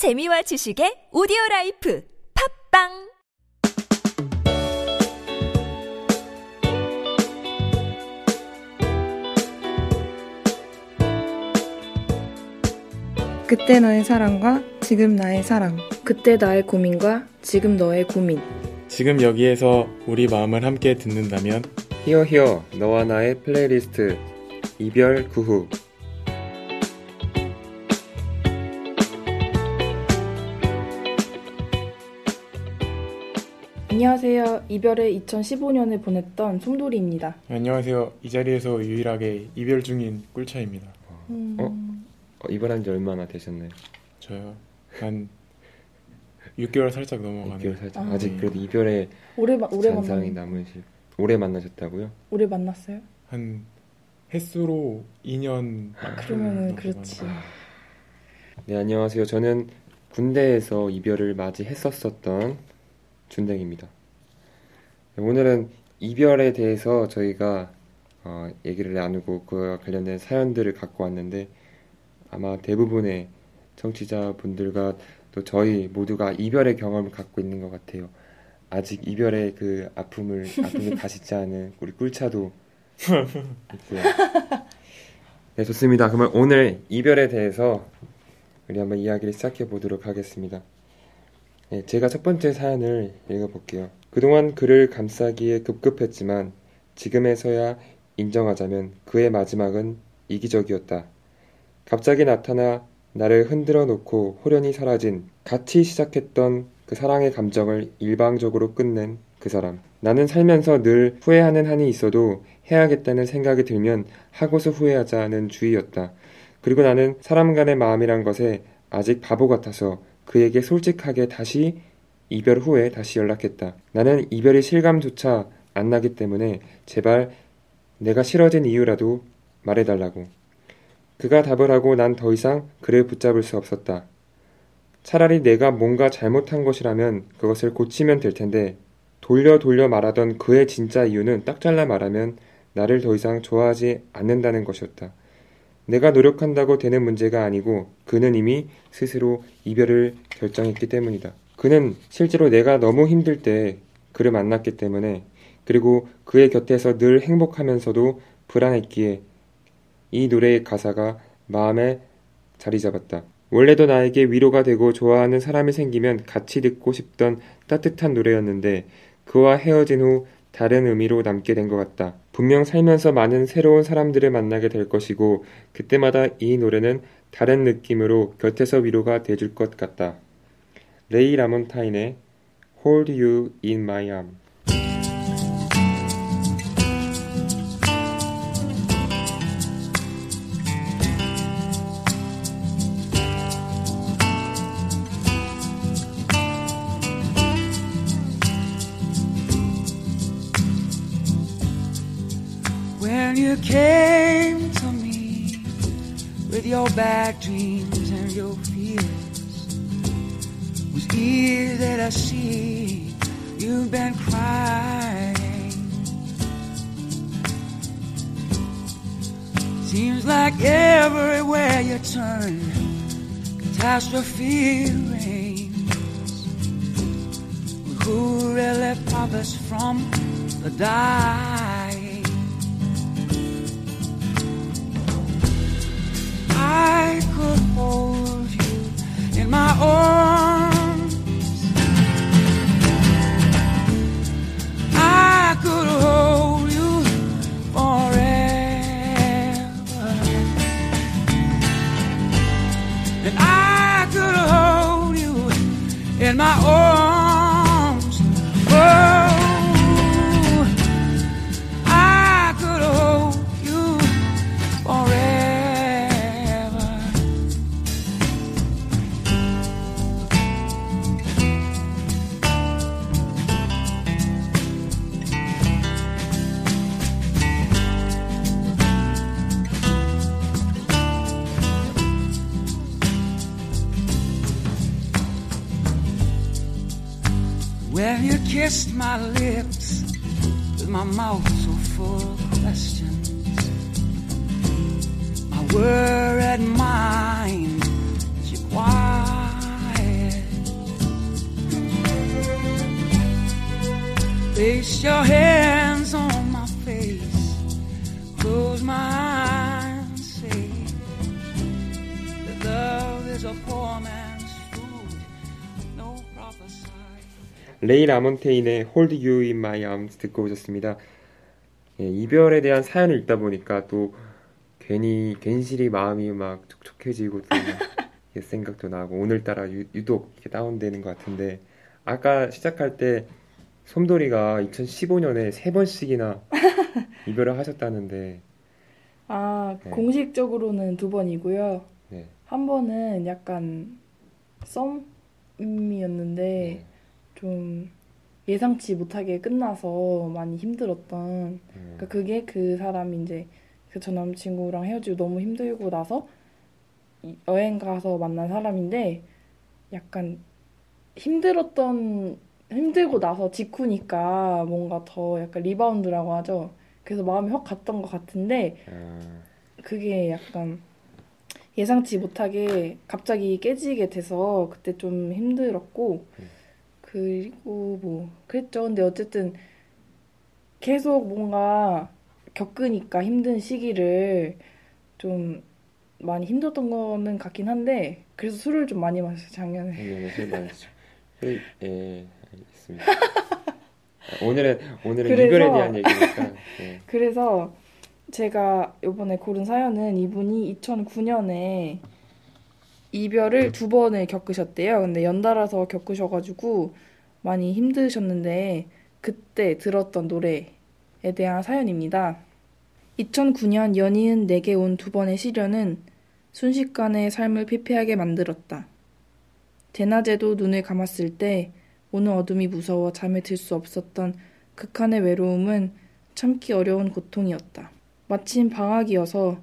재미와 지식의 오디오 life 팟빵 그때 너의 사랑과 지금 나의 사랑. 그때 나의 고민과 지금 너의 고민. 지금 여기에서 우리 마음을 함께 듣는다면 히어 히어 너와 나의 플레이리스트 이별 그 후 안녕하세요. 이별의 2015년을 보냈던 송돌이입니다. 안녕하세요. 이 자리에서 유일하게 이별 중인 꿀차입니다. 음, 어, 이별한 지 얼마나 되셨나요? 저요 한 6개월 살짝 넘어가네요. 6개월 살짝 아. 아직 그래도 이별의 오래 마- 오래 잔상이 만났 남으실 오래 만나셨다고요? 오래 만났어요? 한 횟수로 2년 그러면은 그렇지. 네 안녕하세요. 저는 군대에서 이별을 맞이했었었던 준댕입니다. 네, 오늘은 이별에 대해서 저희가 어, 얘기를 나누고 그와 관련된 사연들을 갖고 왔는데 아마 대부분의 청취자분들과 또 저희 모두가 이별의 경험을 갖고 있는 것 같아요. 아직 이별의 그 아픔을 아픔을 가시지 않은 우리 꿀차도 있고요. 네 좋습니다. 그러면 오늘 이별에 대해서 우리 한번 이야기를 시작해 보도록 하겠습니다. 네, 제가 첫 번째 사연을 읽어볼게요. 그동안 그를 감싸기에 급급했지만 지금에서야 인정하자면 그의 마지막은 이기적이었다. 갑자기 나타나 나를 흔들어 놓고 호련히 사라진 같이 시작했던 그 사랑의 감정을 일방적으로 끝낸 그 사람. 나는 살면서 늘 후회하는 한이 있어도 해야겠다는 생각이 들면 하고서 후회하자는 주의였다. 그리고 나는 사람 간의 마음이란 것에 아직 바보 같아서 그에게 솔직하게 다시 이별 후에 다시 연락했다. 나는 이별의 실감조차 안 나기 때문에 제발 내가 싫어진 이유라도 말해달라고. 그가 답을 하고 난 더 이상 그를 붙잡을 수 없었다. 차라리 내가 뭔가 잘못한 것이라면 그것을 고치면 될 텐데 돌려 돌려 말하던 그의 진짜 이유는 딱 잘라 말하면 나를 더 이상 좋아하지 않는다는 것이었다. 내가 노력한다고 되는 문제가 아니고 그는 이미 스스로 이별을 결정했기 때문이다. 그는 실제로 내가 너무 힘들 때 그를 만났기 때문에 그리고 그의 곁에서 늘 행복하면서도 불안했기에 이 노래의 가사가 마음에 자리 잡았다. 원래도 나에게 위로가 되고 좋아하는 사람이 생기면 같이 듣고 싶던 따뜻한 노래였는데 그와 헤어진 후 다른 의미로 남게 된 것 같다. 분명 살면서 많은 새로운 사람들을 만나게 될 것이고 그때마다 이 노래는 다른 느낌으로 곁에서 위로가 돼줄 것 같다. 레이 라몬타인의 Hold You in My Arm you came to me with your bad dreams and your fears, was easy to see you've been crying. Seems like everywhere you turn, catastrophe reigns. Who really profits from the dying? Hold you in my arms. kissed my lips with my mouth so full of questions. My worried mind she quiet. Place your head. 레이 라몬테인의 Hold You in My Arms 듣고 오셨습니다. 예, 이별에 대한 사연을 읽다 보니까 또 괜히 괜시리 마음이 막 촉촉해지고 또 옛 생각도 나고 오늘따라 유, 유독 이렇게 다운되는 것 같은데 아까 시작할 때 솜돌이가 2015년에 세 번씩이나 이별을 하셨다는데 아, 네. 공식적으로는 두 번이고요. 네. 한 번은 약간 썸이었는데 네. 좀 예상치 못하게 끝나서 많이 힘들었던 음, 그러니까 그게 그 사람이 이제 그 전 남친구랑 헤어지고 너무 힘들고 나서 이- 여행 가서 만난 사람인데 약간 힘들었던 힘들고 나서 직후니까 뭔가 더 약간 리바운드라고 하죠. 그래서 마음이 확 갔던 것 같은데 아, 그게 약간 예상치 못하게 갑자기 깨지게 돼서 그때 좀 힘들었고 음. 그리고 뭐 그랬죠. 근데 어쨌든 계속 뭔가 겪으니까 힘든 시기를 좀 많이 힘들었던 거는 같긴 한데 그래서 술을 좀 많이 마셨어요 작년에. 작년에 술 마셨죠. 그, 예, 알겠습니다. 아, 오늘은 오늘은 그래서- 이별에 대한 얘기니까 예. 그래서 제가 이번에 고른 사연은 이분이 2009년에 이별을 두 번을 겪으셨대요. 근데 연달아서 겪으셔가지고 많이 힘드셨는데 그때 들었던 노래에 대한 사연입니다. 2009년 연이은 내게 온 두 번의 시련은 순식간에 삶을 피폐하게 만들었다. 대낮에도 눈을 감았을 때 오는 어둠이 무서워 잠에 들 수 없었던 극한의 외로움은 참기 어려운 고통이었다. 마침 방학이어서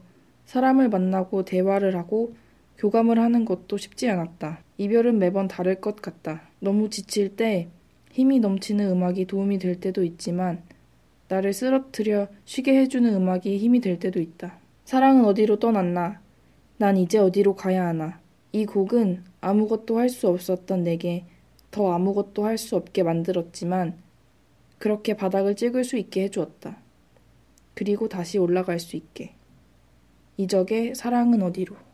사람을 만나고 대화를 하고 교감을 하는 것도 쉽지 않았다. 이별은 매번 다를 것 같다. 너무 지칠 때 힘이 넘치는 음악이 도움이 될 때도 있지만 나를 쓰러뜨려 쉬게 해주는 음악이 힘이 될 때도 있다. 사랑은 어디로 떠났나? 난 이제 어디로 가야 하나? 이 곡은 아무것도 할 수 없었던 내게 더 아무것도 할 수 없게 만들었지만 그렇게 바닥을 찍을 수 있게 해주었다. 그리고 다시 올라갈 수 있게. 이적의 사랑은 어디로?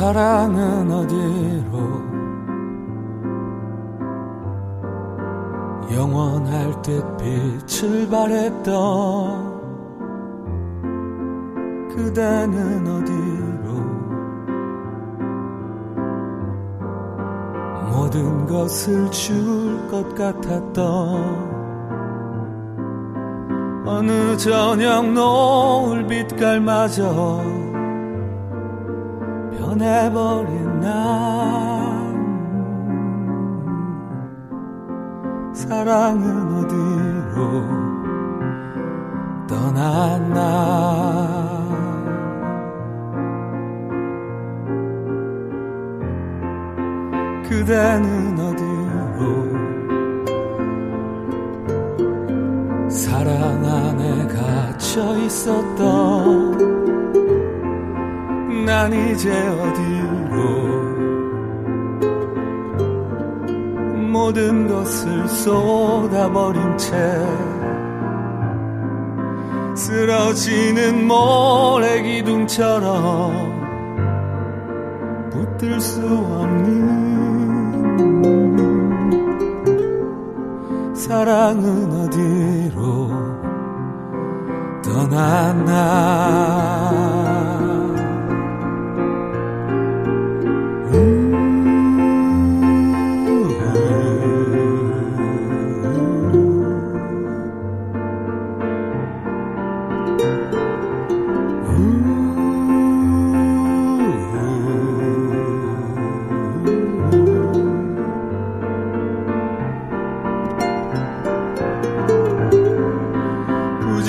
사랑은 어디로 영원할 듯 빛을 발했던 그대는 어디로 모든 것을 줄 것 같았던 어느 저녁 노을 빛깔마저 변해버린 난 사랑은 어디로 떠났나. 그대는 어디로 사랑 안에 갇혀 있었던 난 이제 어디로 모든 것을 쏟아버린 채 쓰러지는 모래 기둥처럼 붙들 수 없는 사랑은 어디로 떠났나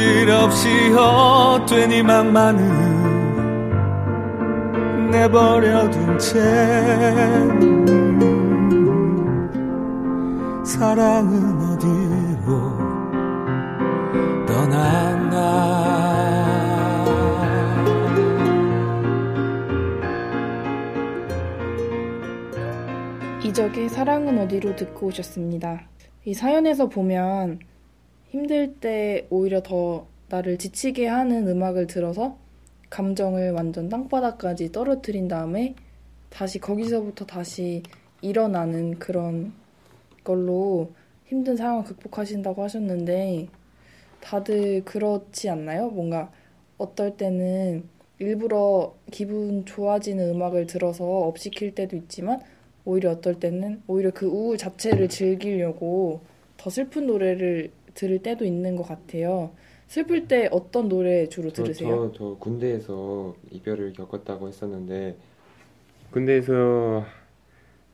본질 없이 헛되니 망만은 내버려둔 채 사랑은 어디로 떠났나 이적의 사랑은 어디로 듣고 오셨습니다. 이 사연에서 보면 힘들 때 오히려 더 나를 지치게 하는 음악을 들어서 감정을 완전 땅바닥까지 떨어뜨린 다음에 다시 거기서부터 다시 일어나는 그런 걸로 힘든 상황을 극복하신다고 하셨는데 다들 그렇지 않나요? 뭔가 어떨 때는 일부러 기분 좋아지는 음악을 들어서 업시킬 때도 있지만 오히려 어떨 때는 오히려 그 우울 자체를 즐기려고 더 슬픈 노래를 들을 때도 있는 것 같아요. 슬플 때 어떤 노래 주로 저, 들으세요? 저, 저 군대에서 이별을 겪었다고 했었는데 군대에서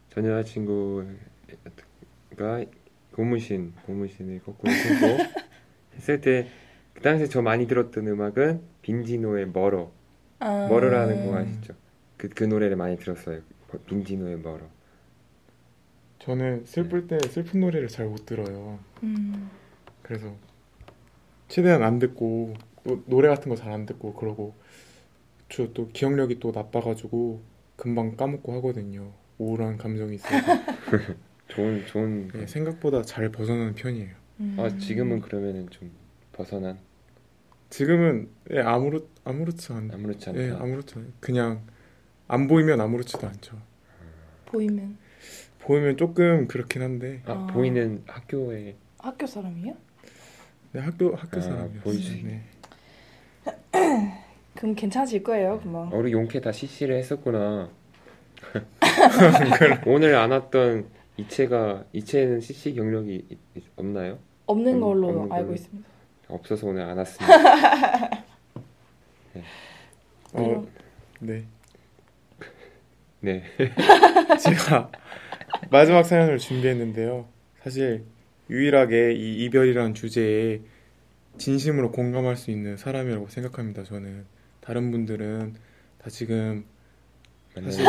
전 여자친구가 고무신 고무신을 거꾸로 신고 했을 때 그 당시에 저 많이 들었던 음악은 빈지노의 멀어 아, 멀어라는 거 아시죠? 그, 그 노래를 많이 들었어요. 빈지노의 멀어. 저는 슬플 때 슬픈 노래를 잘 못 들어요. 음, 그래서 최대한 안 듣고 또 노래 같은 거 잘 안 듣고 그러고 저 또 기억력이 또 나빠가지고 금방 까먹고 하거든요. 우울한 감정이 있어서 좋은 좋은. 네, 생각보다 잘 벗어나는 편이에요. 음. 아 지금은 그러면은 좀 벗어난 지금은 예, 아무렇 아무렇지 않. 아무렇지 않다. 예, 아무렇지 않아요. 그냥 안 보이면 아무렇지도 않죠. 보이면 보이면 조금 그렇긴 한데 아, 아. 보이는 학교에 학교 사람이에요? 네, 학교 학교 아, 사람이었어요. 네. 그럼 괜찮아질 거예요, 금방. 어, 우리 용케 다 CC를 했었구나. 오늘 안 왔던 이채가 이채는 CC 경력이 있- 있- 없나요? 없는 없- 걸로 없는 알고? 있습니다. 없어서 오늘 안 왔습니다. 어, 네. 네. 제가 마지막 사연을 준비했는데요. 사실 유일하게 이 이별이라는 주제에 진심으로 공감할 수 있는 사람이라고 생각합니다. 저는 다른 분들은 다 지금 사실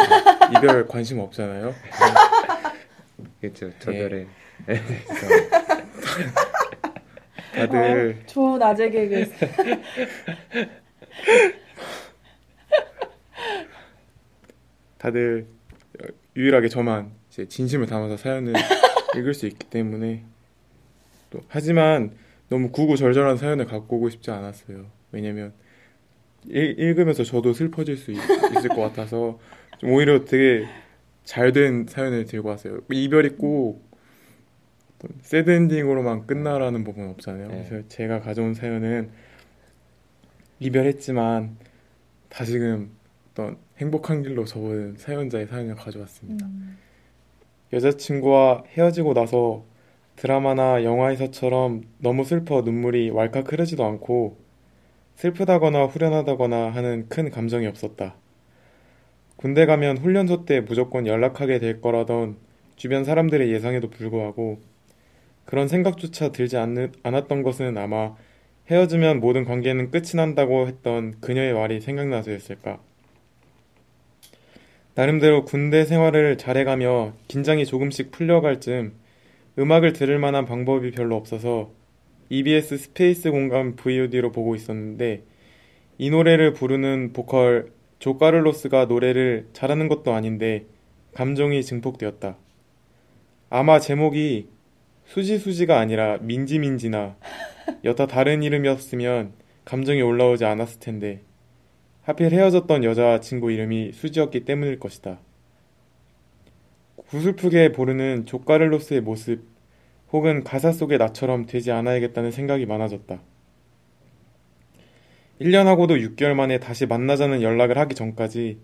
이별 관심 없잖아요. 그렇죠. 저별에 다들 좋은 아재 개그. 다들 유일하게 저만 이제 진심을 담아서 사연을 읽을 수 있기 때문에 또 하지만 너무 구구절절한 사연을 갖고 오고 싶지 않았어요. 왜냐면 읽, 읽으면서 저도 슬퍼질 수 있, 을것 같아서 좀 오히려 되게 잘 된 사연을 들고 왔어요. 이별이 꼭 어떤 새드 엔딩으로만 끝나라는 부분은 없잖아요. 네. 그래서 제가 가져온 사연은 이별했지만 다시금 어떤 행복한 길로 접어든 사연자의 사연을 가져왔습니다. 음. 여자친구와 헤어지고 나서 드라마나 영화에서처럼 너무 슬퍼 눈물이 왈칵 흐르지도 않고 슬프다거나 후련하다거나 하는 큰 감정이 없었다. 군대 가면 훈련소 때 무조건 연락하게 될 거라던 주변 사람들의 예상에도 불구하고 그런 생각조차 들지 않, 않았던 것은 아마 헤어지면 모든 관계는 끝이 난다고 했던 그녀의 말이 생각나서였을까. 나름대로 군대 생활을 잘해가며 긴장이 조금씩 풀려갈 즈음 음악을 들을 만한 방법이 별로 없어서 EBS 스페이스 공감 VOD로 보고 있었는데 이 노래를 부르는 보컬 조카를로스가 노래를 잘하는 것도 아닌데 감정이 증폭되었다. 아마 제목이 수지수지가 아니라 민지민지나 여타 다른 이름이었으면 감정이 올라오지 않았을 텐데 하필 헤어졌던 여자친구 이름이 수지였기 때문일 것이다. 구슬프게 부르는 조카를로스의 모습 혹은 가사 속의 나처럼 되지 않아야겠다는 생각이 많아졌다. 1년하고도 6개월 만에 다시 만나자는 연락을 하기 전까지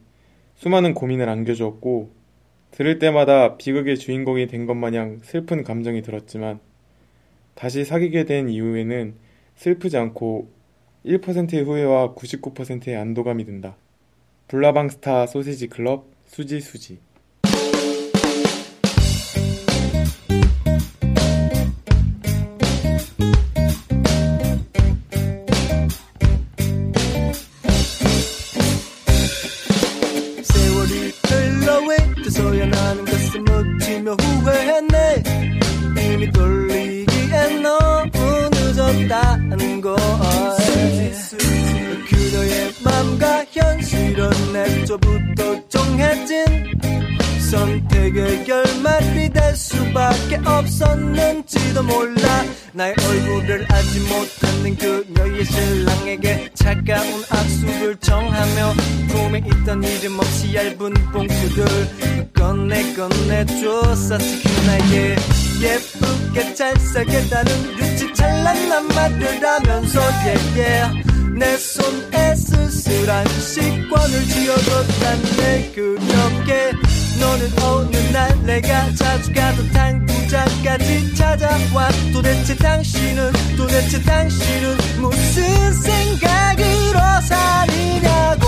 수많은 고민을 안겨주었고 들을 때마다 비극의 주인공이 된 것 마냥 슬픈 감정이 들었지만 다시 사귀게 된 이후에는 슬프지 않고 1%의 후회와 99%의 안도감이 든다. 블라방 스타 소시지 클럽 수지 수지 가슴 묻히며 후회했네. 이미 돌리기엔 너무 늦었다는 걸. 그녀의 맘과 현실은 애초부터 정해진 그게 결말이 될 수밖에 없었는지도 몰라 나의 얼굴을 알지 못하는 그녀의 신랑에게 차가운 악수를 정하며 품에 있던 이름 없이 얇은 봉투들 꺼내 꺼내 줬었지 그날에 예쁘게 잘 살겠다는 듯이 찬란한 말을 하면서 yeah, yeah. 내 손에 쓸쓸한 식권을 쥐어줬다네 그렇게 너는 어느 날 내가 자주 가던 당구장까지 찾아와. 도대체 당신은 도대체 당신은 무슨 생각으로 사느냐고.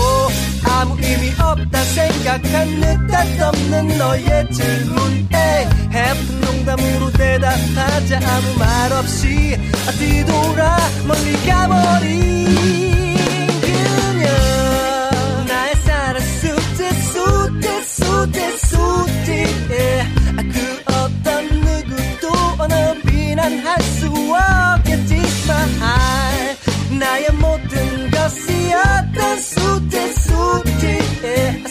아무 의미 없다 생각한 느닷없는 너의 질문에 해픈 농담으로 대답하자. 아무 말 없이 뒤돌아 멀리 가버린 나의 모든 것이 어떤 수대 수지에